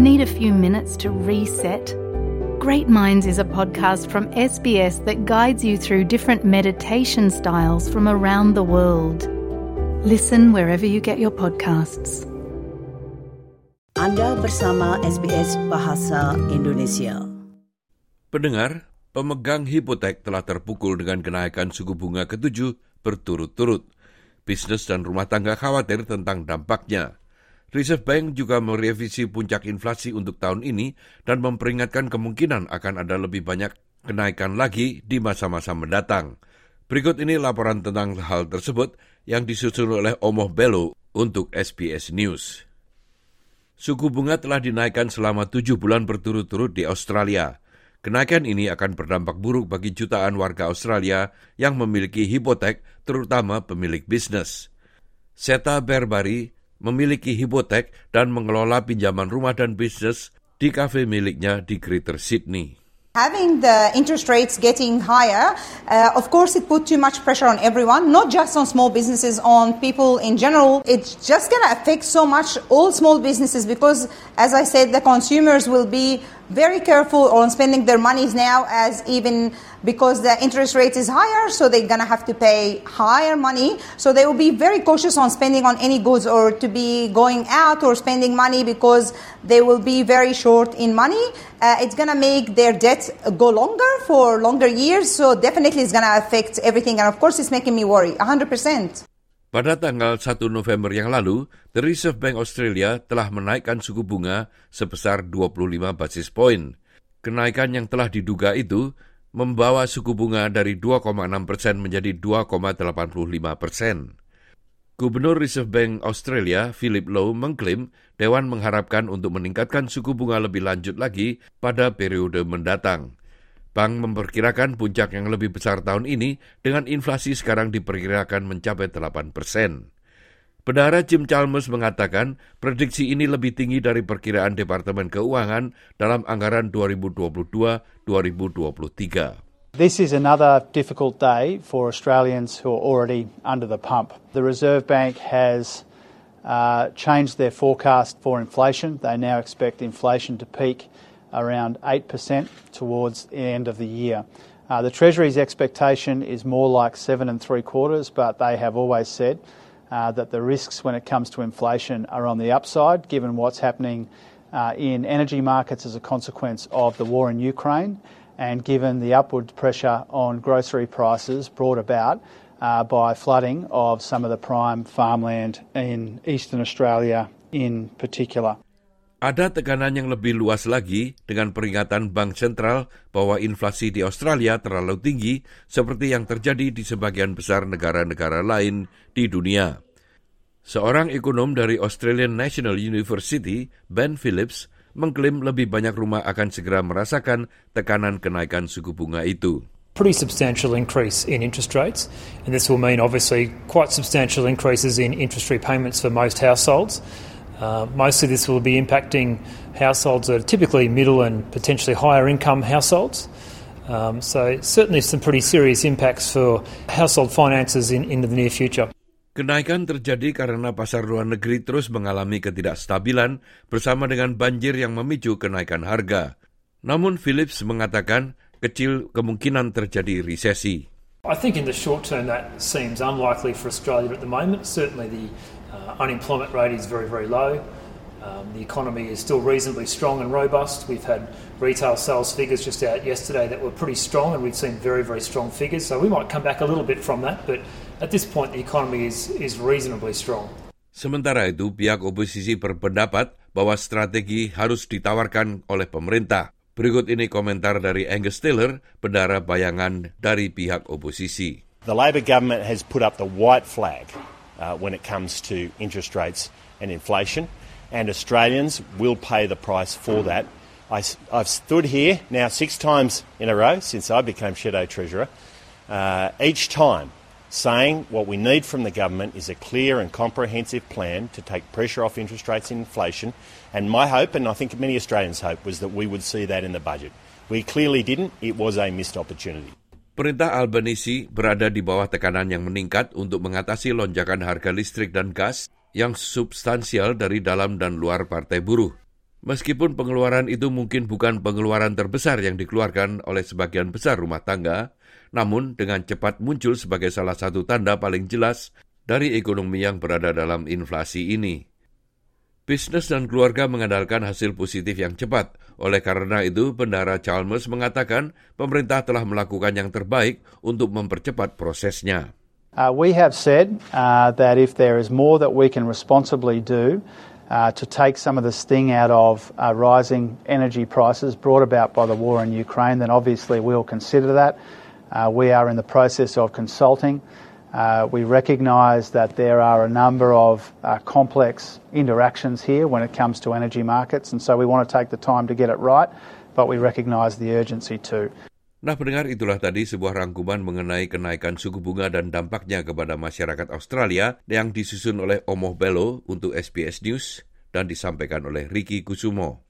Need a few minutes to reset? Great Minds is a podcast from SBS that guides you through different meditation styles from around the world. Listen wherever you get your podcasts. Anda bersama SBS Bahasa Indonesia. Pendengar, pemegang hipotek telah terpukul dengan kenaikan suku bunga ketujuh berturut-turut. Bisnis dan rumah tangga khawatir tentang dampaknya. Reserve Bank juga merevisi puncak inflasi untuk tahun ini dan memperingatkan kemungkinan akan ada lebih banyak kenaikan lagi di masa-masa mendatang. Berikut ini laporan tentang hal tersebut yang disusun oleh Omoh Belo untuk SBS News. Suku bunga telah dinaikkan selama tujuh bulan berturut-turut di Australia. Kenaikan ini akan berdampak buruk bagi jutaan warga Australia yang memiliki hipotek, terutama pemilik bisnis. Seta Berbari, memiliki hipotek dan mengelola pinjaman rumah dan bisnis di kafe miliknya di Greater Sydney. Having the interest rates getting higher, uh, of course, it put too much pressure on everyone, not just on small businesses, on people in general. It's just going to affect so much all small businesses because, as I said, the consumers will be very careful on spending their monies now as even because the interest rate is higher so they're going to have to pay higher money. So they will be very cautious on spending on any goods or to be going out or spending money because they will be very short in money. Uh, it's going to make their debt go longer for longer years so definitely it's going to affect everything. And of course it's making me worry 100% Pada tanggal 1 November yang lalu, The Reserve Bank Australia telah menaikkan suku bunga sebesar 25 basis poin. Kenaikan yang telah diduga itu membawa suku bunga dari 2,6 persen menjadi 2,85 persen. Gubernur Reserve Bank Australia, Philip Lowe, mengklaim Dewan mengharapkan untuk meningkatkan suku bunga lebih lanjut lagi pada periode mendatang. Bank memperkirakan puncak yang lebih besar tahun ini dengan inflasi sekarang diperkirakan mencapai 8 persen. Bendahara Jim Chalmers mengatakan prediksi ini lebih tinggi dari perkiraan Departemen Keuangan dalam anggaran 2022-2023. This is another difficult day for Australians who are already under the pump. The Reserve Bank has uh, changed their forecast for inflation. They now expect inflation to peak around 8% towards the end of the year. Uh, the Treasury's expectation is more like seven and three quarters, but they have always said uh, that the risks when it comes to inflation are on the upside, given what's happening uh, in energy markets as a consequence of the war in Ukraine, and given the upward pressure on grocery prices brought about uh, by flooding of some of the prime farmland in eastern Australia in particular. Ada tekanan yang lebih luas lagi dengan peringatan Bank Sentral bahwa inflasi di Australia terlalu tinggi seperti yang terjadi di sebagian besar negara-negara lain di dunia. Seorang ekonom dari Australian National University, Ben Phillips, mengklaim lebih banyak rumah akan segera merasakan tekanan kenaikan suku bunga itu. Pretty substantial increase in interest rates, and this will mean obviously quite substantial increases in interest repayments for most households. Uh, this will be impacting households that are typically middle and potentially higher income households. Um, so certainly some pretty serious impacts for household finances in, in the near future. Kenaikan terjadi karena pasar luar negeri terus mengalami ketidakstabilan bersama dengan banjir yang memicu kenaikan harga. Namun Philips mengatakan kecil kemungkinan terjadi resesi. I think in the short term that seems unlikely for Australia at the moment. Certainly the Uh, unemployment rate is very, very low. Um, the economy is still reasonably strong and robust. We've had retail sales figures just out yesterday that were pretty strong, and we've seen very, very strong figures. So we might come back a little bit from that, but at this point, the economy is, is reasonably strong. Sementara itu, pihak oposisi berpendapat bahwa strategi harus ditawarkan oleh pemerintah. Berikut ini komentar dari Angus Taylor, bendara bayangan dari pihak oposisi. The Labor government has put up the white flag uh, when it comes to interest rates and inflation, and Australians will pay the price for that. I, have stood here now six times in a row since I became Shadow Treasurer, uh, each time saying what we need from the government is a clear and comprehensive plan to take pressure off interest rates and inflation. And my hope, and I think many Australians' hope, was that we would see that in the budget. We clearly didn't. It was a missed opportunity. Perintah Albanese berada di bawah tekanan yang meningkat untuk mengatasi lonjakan harga listrik dan gas yang substansial dari dalam dan luar partai buruh. Meskipun pengeluaran itu mungkin bukan pengeluaran terbesar yang dikeluarkan oleh sebagian besar rumah tangga, namun dengan cepat muncul sebagai salah satu tanda paling jelas dari ekonomi yang berada dalam inflasi ini. Bisnis dan keluarga mengandalkan hasil positif yang cepat. Oleh karena itu, Bendara Chalmers mengatakan pemerintah telah melakukan yang terbaik untuk mempercepat prosesnya. Uh, we have said uh, that if there is more that we can responsibly do, uh, to take some of the sting out of uh, rising energy prices brought about by the war in Ukraine, then obviously we'll consider that. Uh, we are in the process of consulting. Uh, we recognise that there are a number of uh, complex interactions here when it comes to energy markets, and so we want to take the time to get it right, but we recognise the urgency too. Nah, pendengar itulah tadi sebuah rangkuman mengenai kenaikan suku bunga dan dampaknya kepada masyarakat Australia yang disusun oleh Omoh Bello untuk SBS News dan disampaikan oleh Ricky Kusumo.